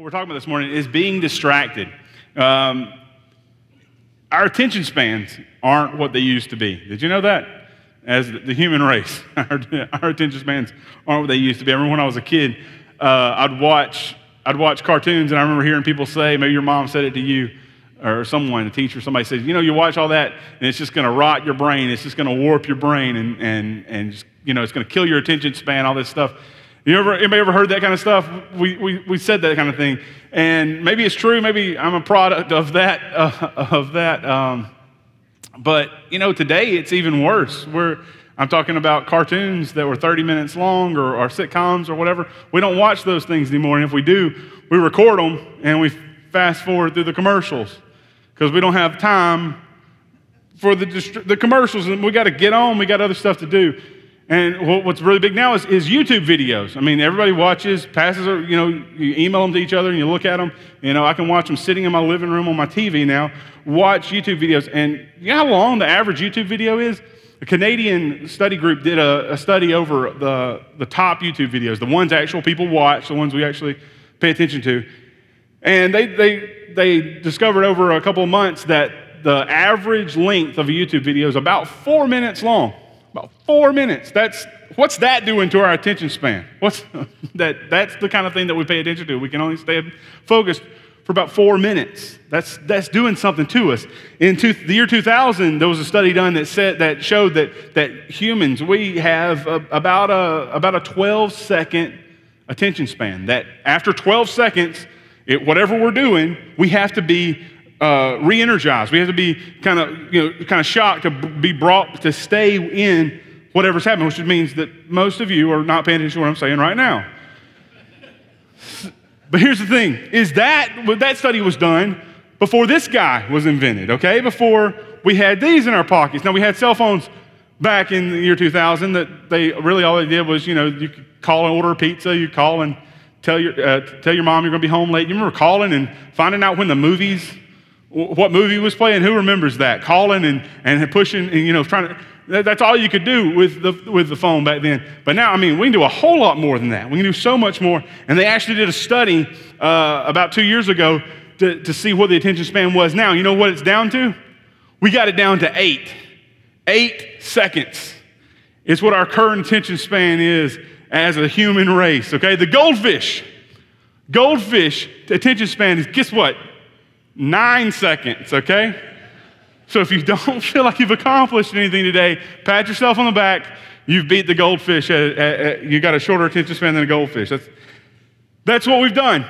What we're talking about this morning is being distracted. Um, our attention spans aren't what they used to be. Did you know that? As the human race, our, our attention spans aren't what they used to be. I remember when I was a kid, uh, I'd watch I'd watch cartoons, and I remember hearing people say, maybe your mom said it to you, or someone, a teacher, somebody says, you know, you watch all that, and it's just going to rot your brain. It's just going to warp your brain, and and and just, you know, it's going to kill your attention span. All this stuff. You ever, anybody ever heard that kind of stuff? We, we, we said that kind of thing. And maybe it's true. Maybe I'm a product of that. Uh, of that. Um, but, you know, today it's even worse. We're, I'm talking about cartoons that were 30 minutes long or, or sitcoms or whatever. We don't watch those things anymore. And if we do, we record them and we fast forward through the commercials because we don't have time for the, the commercials. And we got to get on, we got other stuff to do. And what's really big now is, is YouTube videos. I mean, everybody watches, passes, you know, you email them to each other and you look at them. You know, I can watch them sitting in my living room on my TV now, watch YouTube videos. And you know how long the average YouTube video is? A Canadian study group did a, a study over the, the top YouTube videos, the ones actual people watch, the ones we actually pay attention to. And they, they, they discovered over a couple of months that the average length of a YouTube video is about four minutes long. About four minutes. That's what's that doing to our attention span? What's that? That's the kind of thing that we pay attention to. We can only stay focused for about four minutes. That's that's doing something to us. In two, the year 2000, there was a study done that said that showed that that humans we have a, about a about a 12 second attention span. That after 12 seconds, it, whatever we're doing, we have to be uh, re-energized. We have to be kind of, you know, kind of shocked to be brought to stay in whatever's happening, which means that most of you are not paying attention to what I'm saying right now. But here's the thing: is that that study was done before this guy was invented? Okay, before we had these in our pockets. Now we had cell phones back in the year 2000 that they really all they did was you know you could call and order a pizza, you call and tell your uh, tell your mom you're going to be home late. You remember calling and finding out when the movies what movie was playing? Who remembers that? Calling and, and pushing and, you know, trying to, that, that's all you could do with the, with the phone back then. But now, I mean, we can do a whole lot more than that. We can do so much more. And they actually did a study uh, about two years ago to, to see what the attention span was now. You know what it's down to? We got it down to eight. Eight seconds. It's what our current attention span is as a human race, okay? The goldfish. Goldfish attention span is, guess what? Nine seconds, okay? So if you don't feel like you've accomplished anything today, pat yourself on the back. You've beat the goldfish. At, at, at, you got a shorter attention span than a goldfish. That's, that's what we've done.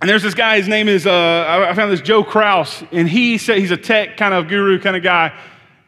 And there's this guy, his name is, uh, I found this Joe Kraus, and he said he's a tech kind of guru kind of guy.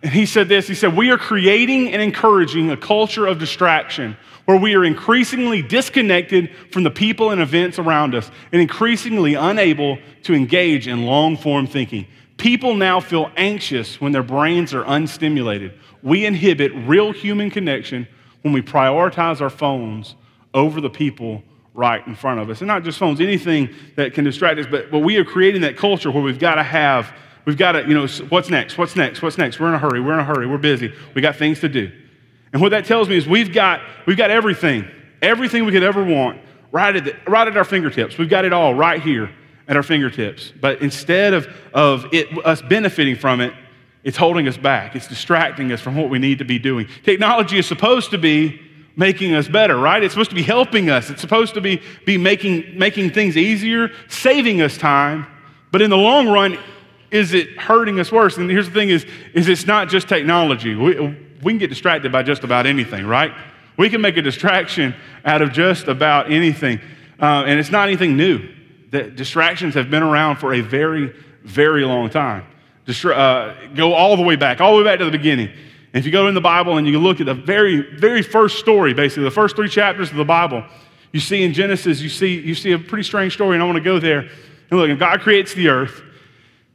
And he said this he said, We are creating and encouraging a culture of distraction where we are increasingly disconnected from the people and events around us and increasingly unable to engage in long form thinking. People now feel anxious when their brains are unstimulated. We inhibit real human connection when we prioritize our phones over the people right in front of us. And not just phones, anything that can distract us, but, but we are creating that culture where we've got to have, we've got to, you know, what's next? What's next? What's next? We're in a hurry. We're in a hurry. We're busy. We got things to do. And what that tells me is we've got, we've got everything, everything we could ever want right at, the, right at our fingertips. We've got it all right here at our fingertips. But instead of, of it, us benefiting from it, it's holding us back. It's distracting us from what we need to be doing. Technology is supposed to be making us better, right? It's supposed to be helping us. It's supposed to be, be making, making things easier, saving us time. But in the long run, is it hurting us worse? And here's the thing is, is it's not just technology. We, we can get distracted by just about anything, right? We can make a distraction out of just about anything. Uh, and it's not anything new. The distractions have been around for a very, very long time. Distra- uh, go all the way back, all the way back to the beginning. And if you go in the Bible and you look at the very, very first story, basically, the first three chapters of the Bible, you see in Genesis, you see, you see a pretty strange story, and I want to go there. And look, and God creates the earth,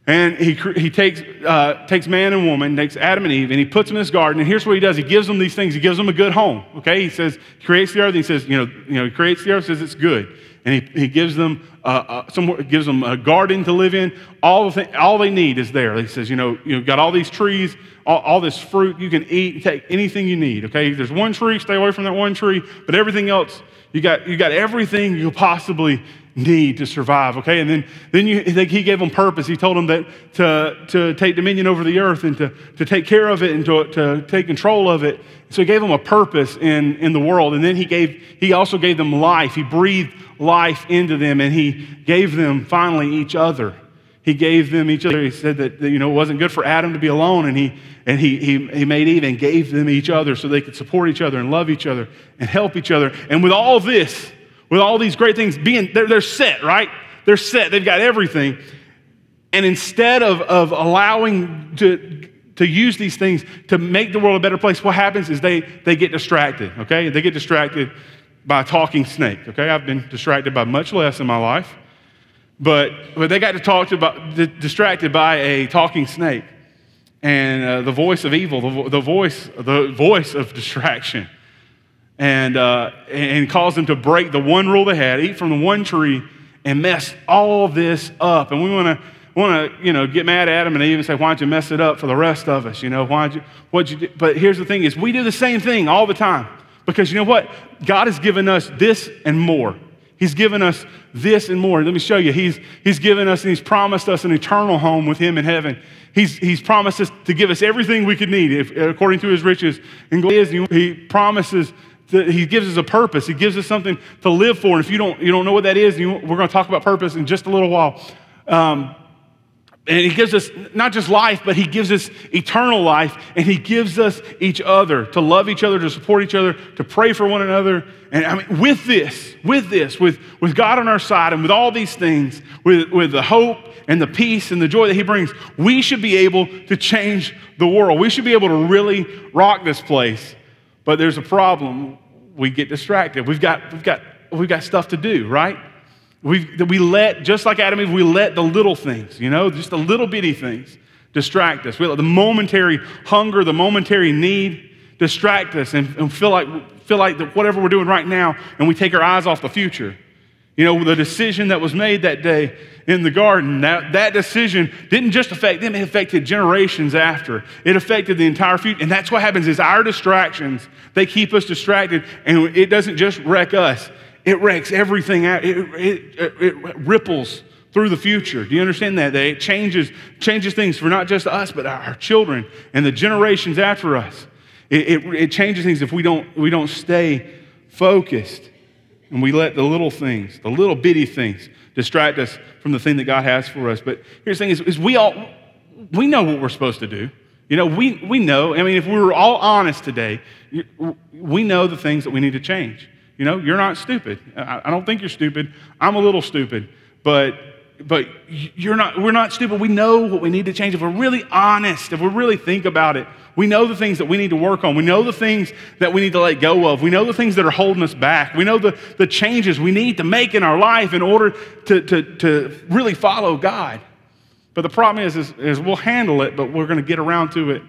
and he, he takes, uh, takes man and woman, takes Adam and Eve, and he puts them in his garden. And here's what he does. He gives them these things. He gives them a good home. Okay? He says, creates the earth. he says, you know, you know, he creates the earth, says it's good. And he, he gives them uh, uh, somewhere, gives them a garden to live in. All, the th- all they need is there. He says, you know, you've got all these trees, all, all this fruit you can eat, take anything you need. Okay? There's one tree, stay away from that one tree. But everything else, you got, you got everything you possibly need to survive, okay? And then, then you, he gave them purpose. He told them that to, to take dominion over the earth and to, to take care of it and to, to take control of it. So he gave them a purpose in, in the world. And then he, gave, he also gave them life. He breathed life into them and he gave them finally each other. He gave them each other. He said that, that, you know, it wasn't good for Adam to be alone, and he, and he, he, he made Eve and gave them each other so they could support each other and love each other and help each other. And with all this, with all these great things being, they're, they're set, right? They're set. They've got everything. And instead of, of allowing to, to use these things to make the world a better place, what happens is they, they get distracted, okay? They get distracted by a talking snake, okay? I've been distracted by much less in my life, but, but they got to talk about, distracted by a talking snake and uh, the voice of evil, the, the, voice, the voice of distraction and, uh, and caused them to break the one rule they had, eat from the one tree, and mess all this up. And we want to want to you know get mad at them and even say, "Why don't you mess it up for the rest of us?" You know, why you what you do? But here's the thing: is we do the same thing all the time because you know what? God has given us this and more. He's given us this and more. Let me show you. He's, he's given us and He's promised us an eternal home with Him in heaven. He's, he's promised us to give us everything we could need if, according to His riches. And He promises he gives us a purpose. He gives us something to live for. And if you don't, you don't know what that is, you, we're going to talk about purpose in just a little while. Um, and he gives us not just life, but he gives us eternal life. And he gives us each other to love each other, to support each other, to pray for one another. And I mean, with this, with this, with, with God on our side, and with all these things, with, with the hope and the peace and the joy that he brings, we should be able to change the world. We should be able to really rock this place. But there's a problem. We get distracted. We've got, we've got, we've got stuff to do, right? we we let, just like Adam Eve, we let the little things, you know, just the little bitty things distract us. We let the momentary hunger, the momentary need distract us and, and feel like, feel like that whatever we're doing right now, and we take our eyes off the future. You know, the decision that was made that day in the garden, that, that decision didn't just affect them, it affected generations after. It affected the entire future. And that's what happens is our distractions, they keep us distracted, and it doesn't just wreck us, it wrecks everything out. It, it, it ripples through the future. Do you understand that? That it changes, changes things for not just us, but our children and the generations after us. It, it, it changes things if we don't, we don't stay focused and we let the little things, the little bitty things, distract us from the thing that God has for us. But here's the thing is, is we all, we know what we're supposed to do. You know, we, we know, I mean, if we were all honest today, we know the things that we need to change. You know, you're not stupid. I, I don't think you're stupid. I'm a little stupid. But but you're not, we're not stupid. We know what we need to change. If we're really honest, if we really think about it, we know the things that we need to work on. We know the things that we need to let go of. We know the things that are holding us back. We know the, the changes we need to make in our life in order to, to, to really follow God. But the problem is, is, is we'll handle it, but we're going to get around to it.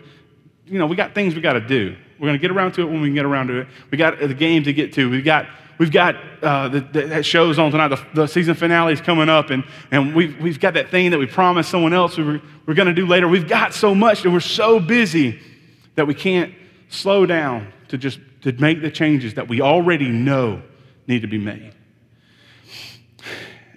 You know, we got things we got to do. We're going to get around to it when we can get around to it. We got the game to get to. We've got We've got uh, the, the, that shows on tonight. The, the, season finale is coming up, and, and we've, we've got that thing that we promised someone else we were, we're going to do later. We've got so much, and we're so busy that we can't slow down to just to make the changes that we already know need to be made.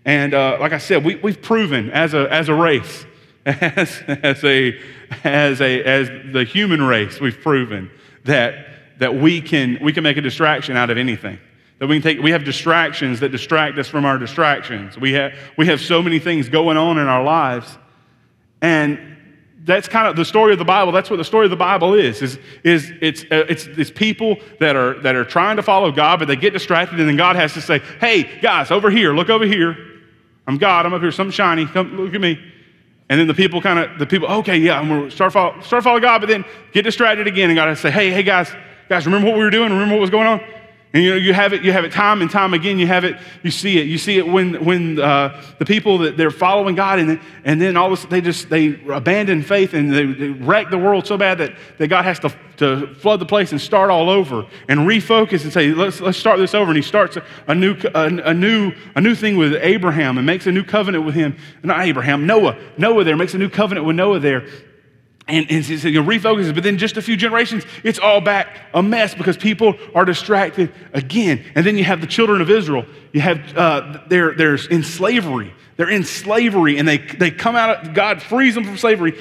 And uh, like I said, we, we've proven as a, as a race, as, as, a, as, a, as the human race, we've proven that, that we, can, we can make a distraction out of anything. That we can take, we have distractions that distract us from our distractions. We have, we have so many things going on in our lives. And that's kind of the story of the Bible. That's what the story of the Bible is. Is, is it's, uh, it's, it's people that are, that are trying to follow God, but they get distracted, and then God has to say, hey, guys, over here, look over here. I'm God. I'm up here, something shiny. Come look at me. And then the people kind of, the people, okay, yeah, I'm going to start follow, start follow God, but then get distracted again, and God has to say, hey, hey, guys, guys, remember what we were doing? Remember what was going on? And you know, you have it, you have it time and time again. You have it, you see it. You see it when, when uh, the people that they're following God and, and then all of a sudden they just, they abandon faith and they, they wreck the world so bad that, that God has to, to flood the place and start all over and refocus and say, let's, let's start this over. And he starts a, new, a, a, new, a new thing with Abraham and makes a new covenant with him. Not Abraham, Noah. Noah there makes a new covenant with Noah there. And, and you know, refocuses, but then just a few generations, it's all back a mess because people are distracted again. And then you have the children of Israel. You have, uh, they're, they're in slavery. They're in slavery and they, they come out, of, God frees them from slavery,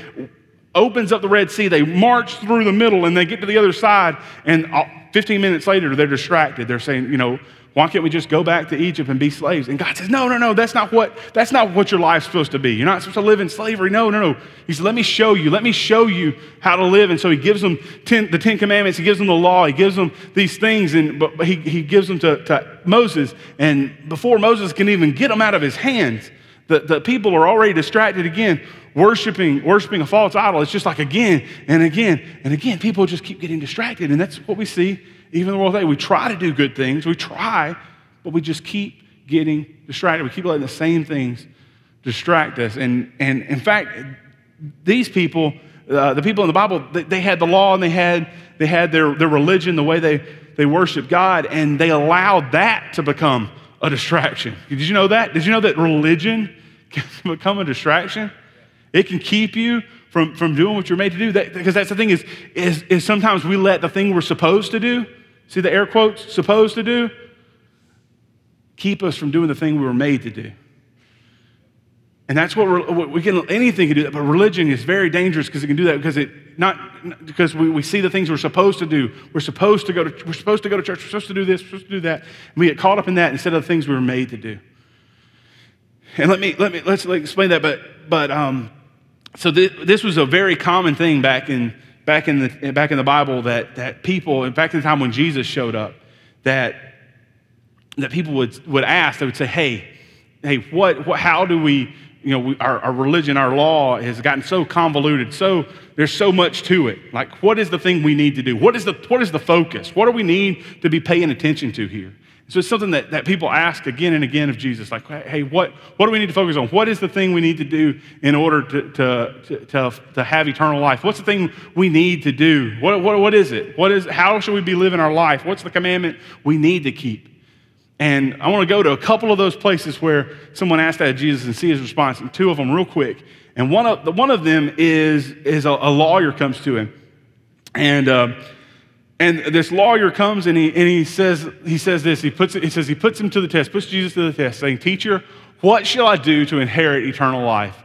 opens up the Red Sea. They march through the middle and they get to the other side. And 15 minutes later, they're distracted. They're saying, you know, why can't we just go back to Egypt and be slaves? And God says, No, no, no, that's not what, that's not what your life's supposed to be. You're not supposed to live in slavery. No, no, no. He said, Let me show you. Let me show you how to live. And so he gives them ten, the Ten Commandments, he gives them the law, he gives them these things, and but, but he, he gives them to, to Moses. And before Moses can even get them out of his hands, the, the people are already distracted again, worshiping, worshiping a false idol. It's just like again and again and again. People just keep getting distracted. And that's what we see even the world today, we try to do good things, we try, but we just keep getting distracted. We keep letting the same things distract us. And, and in fact, these people, uh, the people in the Bible, they, they, had the law and they had, they had their, their religion, the way they, they worship God, and they allowed that to become a distraction. Did you know that? Did you know that religion can become a distraction? It can keep you from, from doing what you're made to do. That, because that's the thing is, is, is sometimes we let the thing we're supposed to do See the air quotes, supposed to do? Keep us from doing the thing we were made to do. And that's what we can, anything can do that, but religion is very dangerous because it can do that because it, not, because we, we see the things we're supposed to do. We're supposed to go to, we're supposed to go to church, we're supposed to do this, we're supposed to do that. And we get caught up in that instead of the things we were made to do. And let me, let me, let's explain that, but, but, um, so th- this was a very common thing back in, back in the, back in the Bible that, that people, in fact, in the time when Jesus showed up, that, that people would, would ask, they would say, hey, hey, what, what how do we, you know, we, our, our religion, our law has gotten so convoluted, so there's so much to it. Like, what is the thing we need to do? What is the, what is the focus? What do we need to be paying attention to here? So it's something that, that people ask again and again of Jesus, like, hey, what, what do we need to focus on? What is the thing we need to do in order to, to, to, to, have eternal life? What's the thing we need to do? What, what, what is it? What is, how should we be living our life? What's the commandment we need to keep? And I want to go to a couple of those places where someone asked that of Jesus and see his response, and two of them real quick. And one of, one of them is, is a, a lawyer comes to him. And uh, and this lawyer comes and he, and he says he says this he puts he says he puts him to the test puts jesus to the test saying teacher what shall i do to inherit eternal life?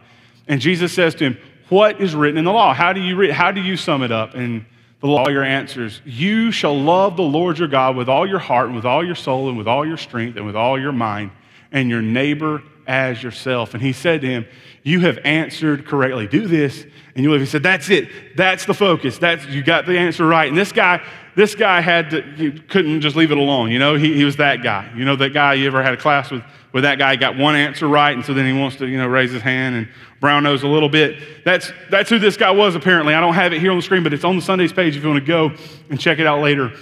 And jesus says to him what is written in the law? How do you read how do you sum it up? And the lawyer answers you shall love the lord your god with all your heart and with all your soul and with all your strength and with all your mind and your neighbor as yourself. And he said to him you have answered correctly. Do this and you live. He said that's it. That's the focus. That's you got the answer right. And this guy this guy had to, couldn't just leave it alone. You know, he, he was that guy. You know, that guy you ever had a class with, where that guy got one answer right, and so then he wants to, you know, raise his hand and brown nose a little bit. That's, that's who this guy was, apparently. I don't have it here on the screen, but it's on the Sundays page if you want to go and check it out later.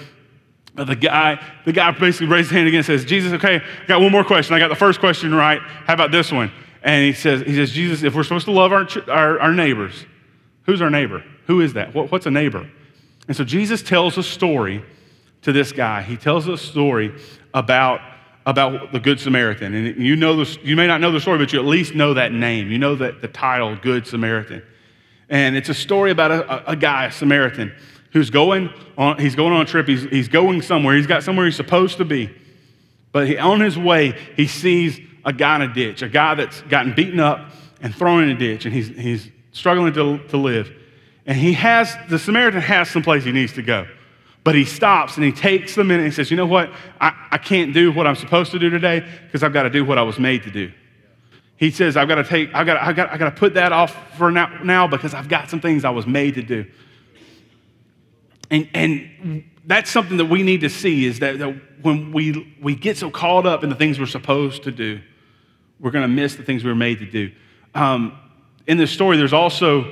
But the guy, the guy basically raised his hand again and says, Jesus, okay, I got one more question. I got the first question right. How about this one? And he says, he says, Jesus, if we're supposed to love our, our, our neighbors, who's our neighbor? Who is that? What, what's a neighbor? And so Jesus tells a story to this guy. He tells a story about, about the Good Samaritan. And you, know this, you may not know the story, but you at least know that name. You know that the title, Good Samaritan. And it's a story about a, a guy, a Samaritan, who's going on, he's going on a trip. He's, he's going somewhere. He's got somewhere he's supposed to be. But he, on his way, he sees a guy in a ditch, a guy that's gotten beaten up and thrown in a ditch, and he's, he's struggling to, to live. And he has, the Samaritan has someplace he needs to go. But he stops and he takes the minute and he says, You know what? I, I can't do what I'm supposed to do today because I've got to do what I was made to do. He says, I've got to take, I've got, I've got, I've got to put that off for now, now because I've got some things I was made to do. And, and that's something that we need to see is that, that when we, we get so caught up in the things we're supposed to do, we're going to miss the things we were made to do. Um, in this story, there's also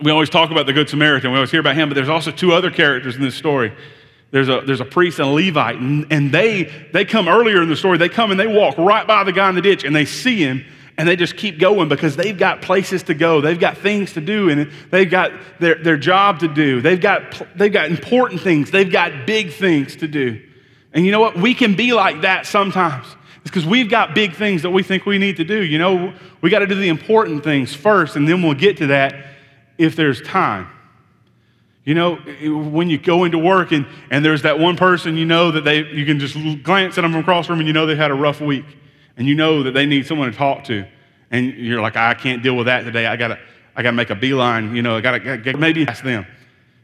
we always talk about the Good Samaritan. We always hear about him, but there's also two other characters in this story. There's a, there's a priest and a Levite, and, and they, they come earlier in the story. They come and they walk right by the guy in the ditch, and they see him, and they just keep going because they've got places to go. They've got things to do, and they've got their, their job to do. They've got, they've got important things. They've got big things to do. And you know what? We can be like that sometimes. It's because we've got big things that we think we need to do. You know, we got to do the important things first, and then we'll get to that if there's time. You know, when you go into work and, and there's that one person you know that they, you can just glance at them from across the room and you know they've had a rough week and you know that they need someone to talk to. And you're like, I can't deal with that today. I gotta, I gotta make a beeline. You know, I gotta, gotta maybe ask them.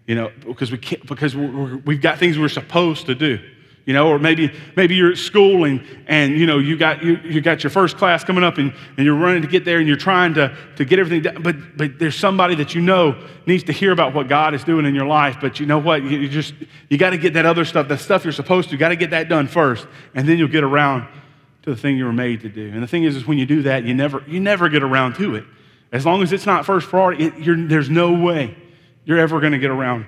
You know, because we can't, because we have got things we're supposed to do you know, or maybe maybe you're at school and, and you know you got you, you got your first class coming up and, and you're running to get there and you're trying to, to get everything done. But but there's somebody that you know needs to hear about what God is doing in your life. But you know what? You, you just you got to get that other stuff, the stuff you're supposed to, you got to get that done first, and then you'll get around to the thing you were made to do. And the thing is, is when you do that, you never you never get around to it. As long as it's not first priority, it, there's no way you're ever going to get around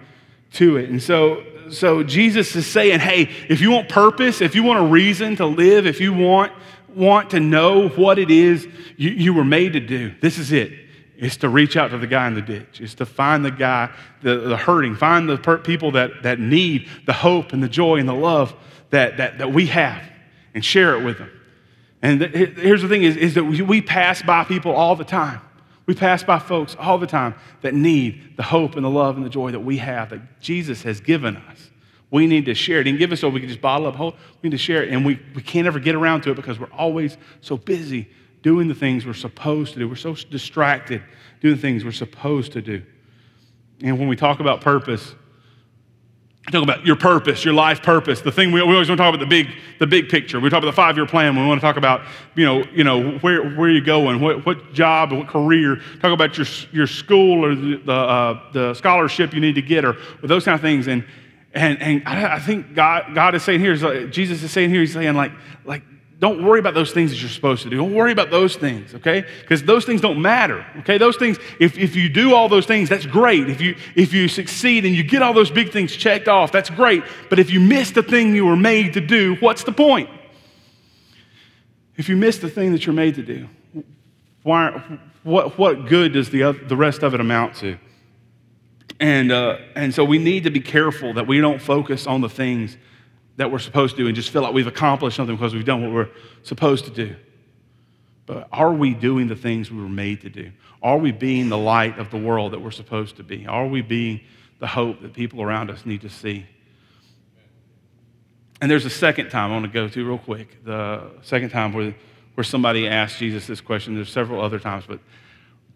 to it. And so so Jesus is saying, hey, if you want purpose, if you want a reason to live, if you want, want to know what it is you, you were made to do, this is it. It's to reach out to the guy in the ditch. It's to find the guy, the, the hurting, find the per- people that, that need the hope and the joy and the love that, that, that we have and share it with them. And here's the thing is, is that we, we pass by people all the time. We pass by folks all the time that need the hope and the love and the joy that we have, that Jesus has given us. We need to share it. He didn't give us so we can just bottle up whole. We need to share it. And we, we can't ever get around to it because we're always so busy doing the things we're supposed to do. We're so distracted doing the things we're supposed to do. And when we talk about purpose, Talk about your purpose, your life purpose. The thing we, we always want to talk about the big, the big picture. We talk about the five-year plan. We want to talk about, you know, you know where, where you going, what, what job, what career. Talk about your, your school or the, the, uh, the scholarship you need to get or, or those kind of things. And, and, and I, I think God, God is saying here, is Jesus is saying here, he's saying like, like don't worry about those things that you're supposed to do. Don't worry about those things, okay? Because those things don't matter, okay? Those things, if, if you do all those things, that's great. If you, if you succeed and you get all those big things checked off, that's great. But if you miss the thing you were made to do, what's the point? If you miss the thing that you're made to do, why, what, what good does the, other, the rest of it amount to? And, uh, and so we need to be careful that we don't focus on the things that we're supposed to do and just feel like we've accomplished something because we've done what we're supposed to do. But are we doing the things we were made to do? Are we being the light of the world that we're supposed to be? Are we being the hope that people around us need to see? And there's a second time I want to go to real quick. The second time where, where somebody asked Jesus this question. There's several other times, but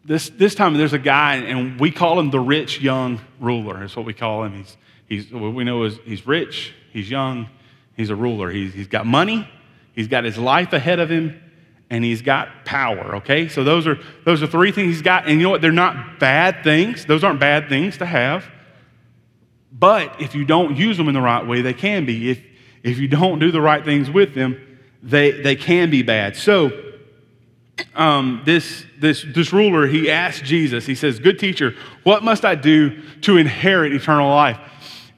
this, this time there's a guy, and we call him the rich young ruler. That's what we call him. He's, he's what we know is he's rich, He's young. He's a ruler. He's, he's got money. He's got his life ahead of him. And he's got power, okay? So those are, those are three things he's got. And you know what? They're not bad things. Those aren't bad things to have. But if you don't use them in the right way, they can be. If, if you don't do the right things with them, they, they can be bad. So, um, this, this, this ruler, he asked Jesus, he says, Good teacher, what must I do to inherit eternal life?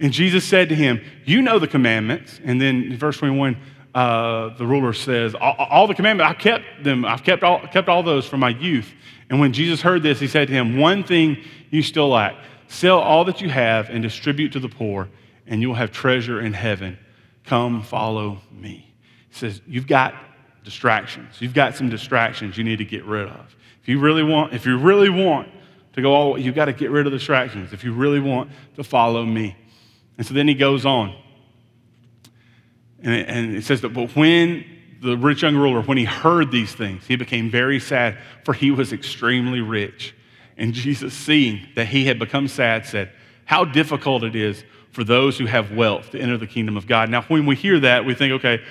And Jesus said to him, You know the commandments. And then in verse 21, uh, the ruler says, all, all, the commandments, I kept them. I've kept all, kept all those from my youth. And when Jesus heard this, he said to him, One thing you still lack sell all that you have and distribute to the poor, and you'll have treasure in heaven. Come follow me. He says, You've got distractions. You've got some distractions you need to get rid of. If you really want, if you really want to go all the way, you've got to get rid of distractions if you really want to follow me. And so then he goes on. And it, and it says that, but when the rich young ruler, when he heard these things, he became very sad, for he was extremely rich. And Jesus, seeing that he had become sad, said, How difficult it is for those who have wealth to enter the kingdom of God. Now, when we hear that, we think, okay,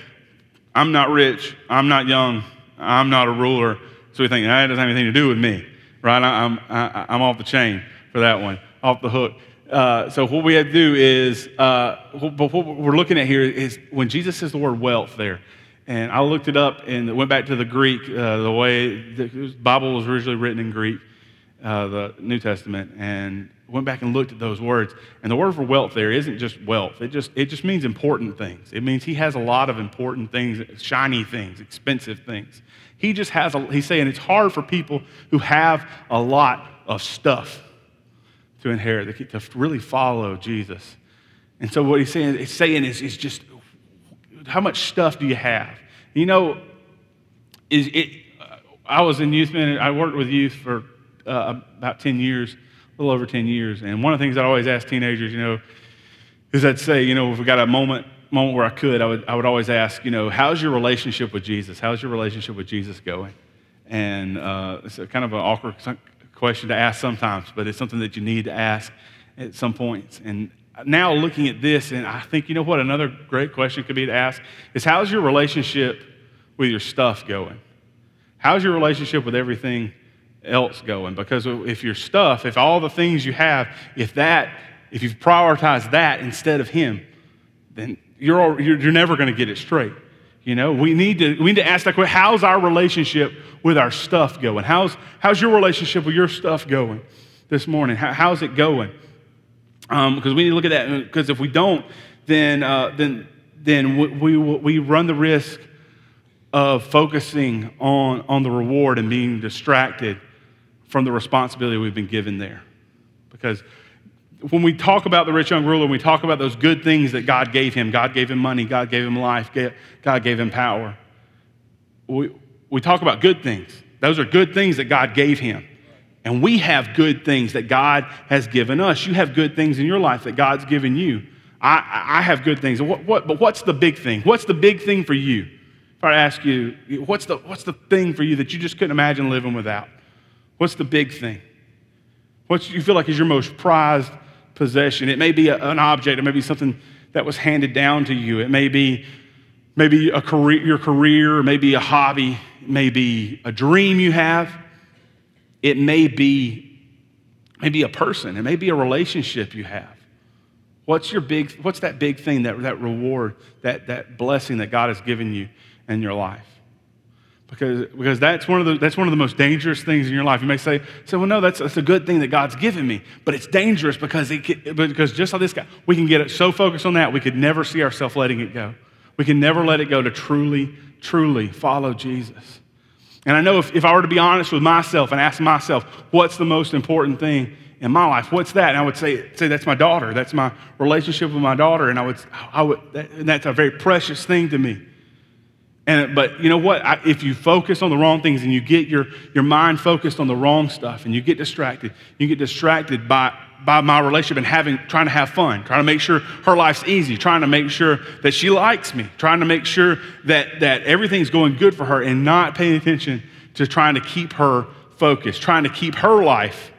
I'm not rich, I'm not young, I'm not a ruler. So we think, that doesn't have anything to do with me, right? I'm, I, I'm off the chain for that one, off the hook. Uh, so what we have to do is, uh, what we're looking at here is when Jesus says the word wealth there, and I looked it up and went back to the Greek, uh, the way the Bible was originally written in Greek, uh, the New Testament, and went back and looked at those words. And the word for wealth there isn't just wealth; it just it just means important things. It means he has a lot of important things, shiny things, expensive things. He just has. A, he's saying it's hard for people who have a lot of stuff to inherit, to really follow Jesus. And so what he's saying, he's saying is, is just how much stuff do you have? You know, is it, I was in youth ministry, I worked with youth for uh, about 10 years a little over 10 years. And one of the things I always ask teenagers, you know, is I'd say, you know, if we got a moment, moment where I could, I would, I would always ask, you know, how's your relationship with Jesus? How's your relationship with Jesus going? And uh, it's kind of an awkward question to ask sometimes, but it's something that you need to ask at some points. And now looking at this, and I think, you know what, another great question could be to ask is how's your relationship with your stuff going? How's your relationship with everything else going? Because if your stuff, if all the things you have, if that, if you've prioritized that instead of Him, then you're, you're, never going to get it straight. You know, we need to, we need to ask that question how's our relationship with our stuff going? How's, how's your relationship with your stuff going this morning? How, how's it going? Because um, we need to look at that. Because if we don't, then, uh, then, then we, we, we run the risk of focusing on, on the reward and being distracted from the responsibility we've been given there. Because when we talk about the rich young ruler, we talk about those good things that God gave him God gave him money, God gave him life, God gave him power. We, we talk about good things. Those are good things that God gave him. And we have good things that God has given us. You have good things in your life that God's given you. I, I have good things. What, what, but what's the big thing? What's the big thing for you? If I ask you, what's the, what's the thing for you that you just couldn't imagine living without? What's the big thing? What you feel like is your most prized possession? It may be a, an object, it may be something that was handed down to you. It may be maybe a career, your career, maybe a hobby, maybe a dream you have. It may be maybe a person, it may be a relationship you have. What's your big, what's that big thing, that, that reward, that, that blessing that God has given you in your life? Because, because that's, one of the, that's one of the most dangerous things in your life. You may say, say well, no, that's, that's a good thing that God's given me. But it's dangerous because, it, because just like this guy, we can get so focused on that, we could never see ourselves letting it go. We can never let it go to truly, truly follow Jesus. And I know if, if I were to be honest with myself and ask myself, what's the most important thing in my life? What's that? And I would say, say that's my daughter. That's my relationship with my daughter. And I would, I would that, and that's a very precious thing to me. And, but you know what? I, if you focus on the wrong things and you get your, your mind focused on the wrong stuff and you get distracted, you get distracted by, by my relationship and having, trying to have fun, trying to make sure her life's easy, trying to make sure that she likes me, trying to make sure that, that everything's going good for her and not paying attention to trying to keep her focused, trying to keep her life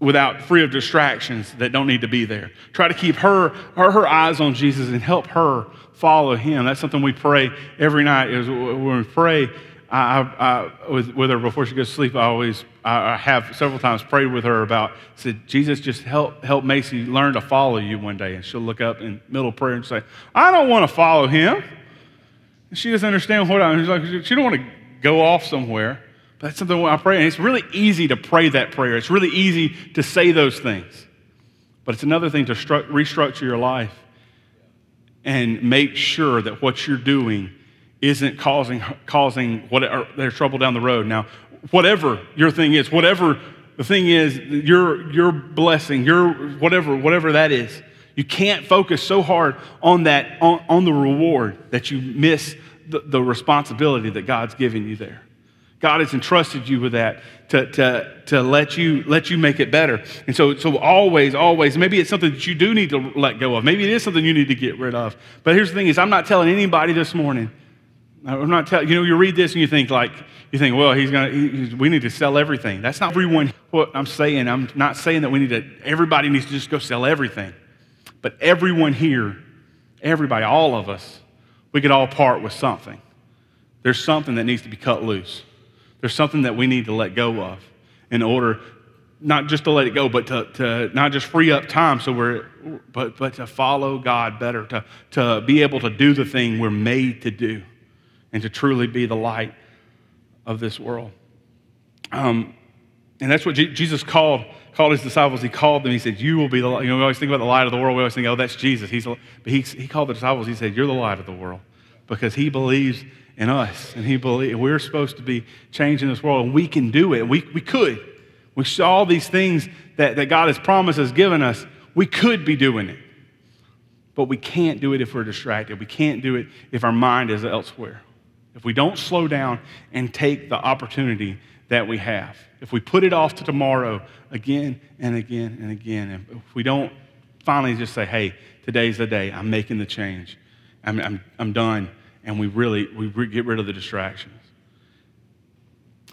without free of distractions that don't need to be there. Try to keep her, her, her eyes on Jesus and help her follow him. That's something we pray every night is when we pray, I, I, with, with, her before she goes to sleep, I always I have several times prayed with her about said Jesus just help help Macy learn to follow you one day, and she'll look up in middle of prayer and say, I don't want to follow him. And she doesn't understand what I'm. She's like she don't want to go off somewhere. That's something I pray, and it's really easy to pray that prayer. It's really easy to say those things, but it's another thing to stru- restructure your life and make sure that what you're doing isn't causing, causing what, their trouble down the road. Now, whatever your thing is, whatever the thing is, your, your blessing, your whatever, whatever that is, you can't focus so hard on that, on, on the reward that you miss the, the responsibility that God's given you there. God has entrusted you with that to, to, to let, you, let you make it better. And so, so always, always, maybe it's something that you do need to let go of. Maybe it is something you need to get rid of. But here's the thing is I'm not telling anybody this morning I'm not telling you know you read this and you think like you think well he's gonna he, we need to sell everything. That's not everyone. What I'm saying I'm not saying that we need to everybody needs to just go sell everything, but everyone here, everybody, all of us, we could all part with something. There's something that needs to be cut loose. There's something that we need to let go of in order not just to let it go, but to, to not just free up time so we're, but, but to follow God better, to, to be able to do the thing we're made to do and to truly be the light of this world. Um, and that's what G- Jesus called, called his disciples. He called them. He said, You will be the light. You know, we always think about the light of the world. We always think, Oh, that's Jesus. He's, but he, he called the disciples. He said, You're the light of the world because he believes in us. And he believe, we're supposed to be changing this world. And we can do it. We, we could. We saw all these things that, that God has promised has given us. We could be doing it. But we can't do it if we're distracted. We can't do it if our mind is elsewhere if we don't slow down and take the opportunity that we have, if we put it off to tomorrow again and again and again, if we don't finally just say, hey, today's the day, I'm making the change, I'm, I'm, I'm done, and we really we get rid of the distractions.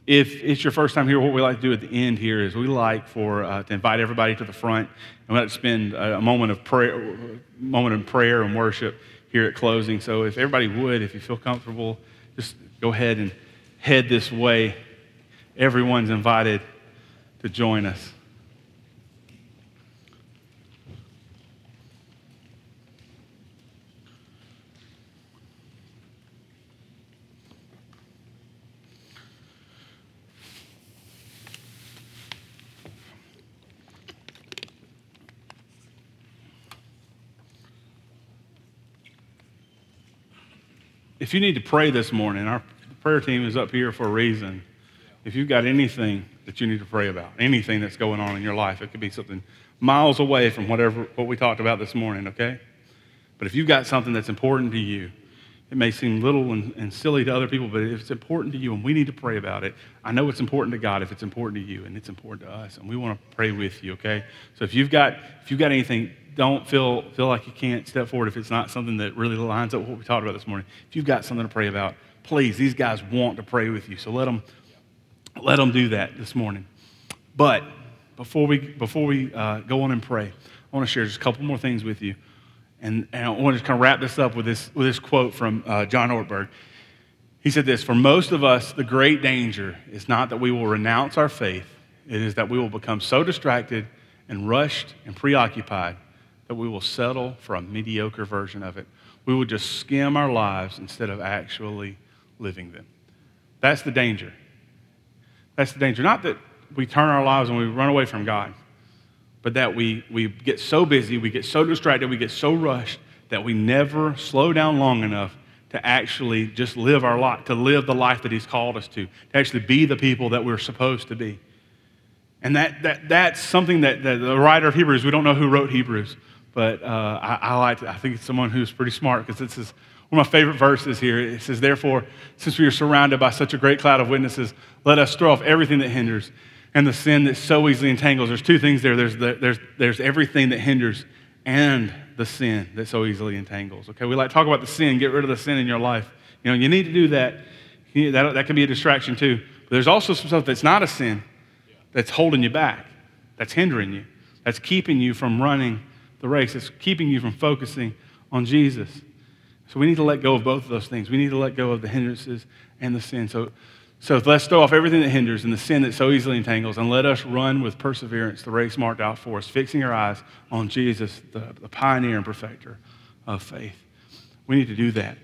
If it's your first time here, what we like to do at the end here is we like for uh, to invite everybody to the front, and we like to spend a, a moment of prayer, moment of prayer and worship here at closing. So if everybody would, if you feel comfortable, just go ahead and head this way. Everyone's invited to join us. If you need to pray this morning, our prayer team is up here for a reason. If you've got anything that you need to pray about, anything that's going on in your life, it could be something miles away from whatever what we talked about this morning, okay? But if you've got something that's important to you, it may seem little and, and, silly to other people, but if it's important to you and we need to pray about it, I know it's important to God if it's important to you and it's important to us, and we want to pray with you, okay? So if you've got if you've got anything don't feel, feel like you can't step forward if it's not something that really lines up with what we talked about this morning. If you've got something to pray about, please, these guys want to pray with you. So let them, let them do that this morning. But before we, before we uh, go on and pray, I want to share just a couple more things with you. And, and I want to kind of wrap this up with this, with this quote from uh, John Ortberg. He said this For most of us, the great danger is not that we will renounce our faith, it is that we will become so distracted and rushed and preoccupied that we will settle for a mediocre version of it. We will just skim our lives instead of actually living them. That's the danger. That's the danger. Not that we turn our lives and we run away from God, but that we, we get so busy, we get so distracted, we get so rushed that we never slow down long enough to actually just live our life, to live the life that He's called us to, to actually be the people that we're supposed to be. And that, that, that's something that, that the writer of Hebrews, we don't know who wrote Hebrews, but uh, I, I, like I think it's someone who's pretty smart because this is one of my favorite verses here. It says, Therefore, since we are surrounded by such a great cloud of witnesses, let us throw off everything that hinders and the sin that so easily entangles. There's two things there there's, the, there's, there's everything that hinders and the sin that so easily entangles. Okay, we like to talk about the sin, get rid of the sin in your life. You know, you need to do that. that, that can be a distraction too. But there's also some stuff that's not a sin that's holding you back, that's hindering you, that's keeping you from running the race. It's keeping you from focusing on Jesus. So we need to let go of both of those things. We need to let go of the hindrances and the sin. So, so let's throw off everything that hinders and the sin that so easily entangles, and let us run with perseverance the race marked out for us, fixing our eyes on Jesus, the, the pioneer and perfecter of faith. We need to do that.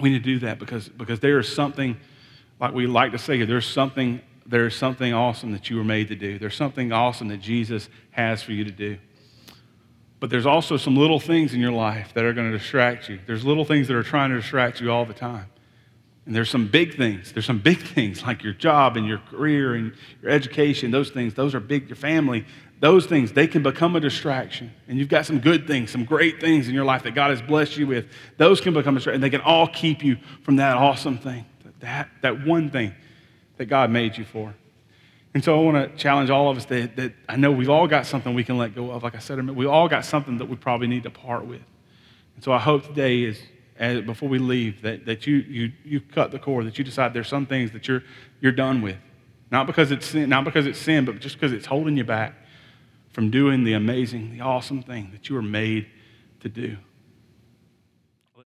We need to do that because, because there is something, like we like to say, there's something, there's something awesome that you were made to do. There's something awesome that Jesus has for you to do. But there's also some little things in your life that are going to distract you. There's little things that are trying to distract you all the time. And there's some big things. There's some big things like your job and your career and your education, those things. Those are big. Your family, those things, they can become a distraction. And you've got some good things, some great things in your life that God has blessed you with. Those can become a distraction. And they can all keep you from that awesome thing, that, that one thing that God made you for. And so I want to challenge all of us that, that I know we've all got something we can let go of. Like I said, we all got something that we probably need to part with. And so I hope today is, as, before we leave, that, that you, you, you cut the cord, that you decide there's some things that you're, you're done with. Not because, it's sin, not because it's sin, but just because it's holding you back from doing the amazing, the awesome thing that you were made to do.